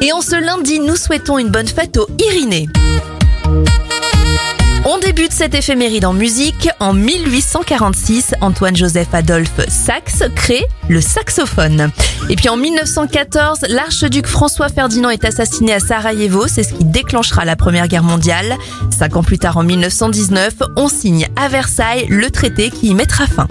Et en ce lundi, nous souhaitons une bonne fête aux Irinée. On débute cette éphéméride en musique. En 1846, Antoine-Joseph Adolphe Saxe crée le saxophone. Et puis en 1914, l'archiduc François Ferdinand est assassiné à Sarajevo. C'est ce qui déclenchera la Première Guerre mondiale. Cinq ans plus tard, en 1919, on signe à Versailles le traité qui y mettra fin.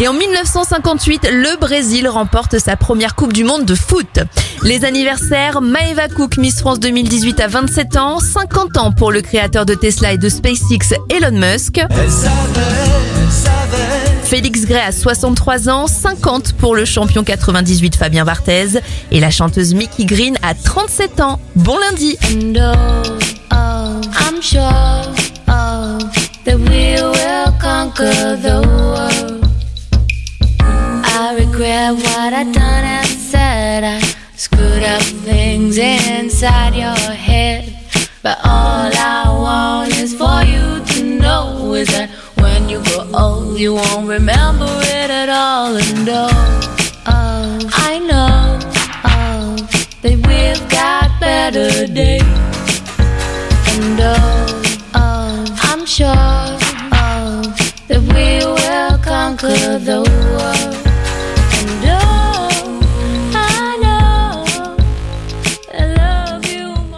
Et en 1958, le Brésil remporte sa première Coupe du Monde de foot. Les anniversaires, Maeva Cook, Miss France 2018 à 27 ans, 50 ans pour le créateur de Tesla et de SpaceX, Elon Musk. Félix Gray à 63 ans, 50 pour le champion 98 Fabien Barthez et la chanteuse Mickey Green à 37 ans. Bon lundi. Regret what I done and said. I screwed up things inside your head. But all I want is for you to know is that when you grow old, you won't remember it at all. And oh, oh I know, oh, that we've got better days. And oh, oh, I'm sure, oh, that we will conquer those.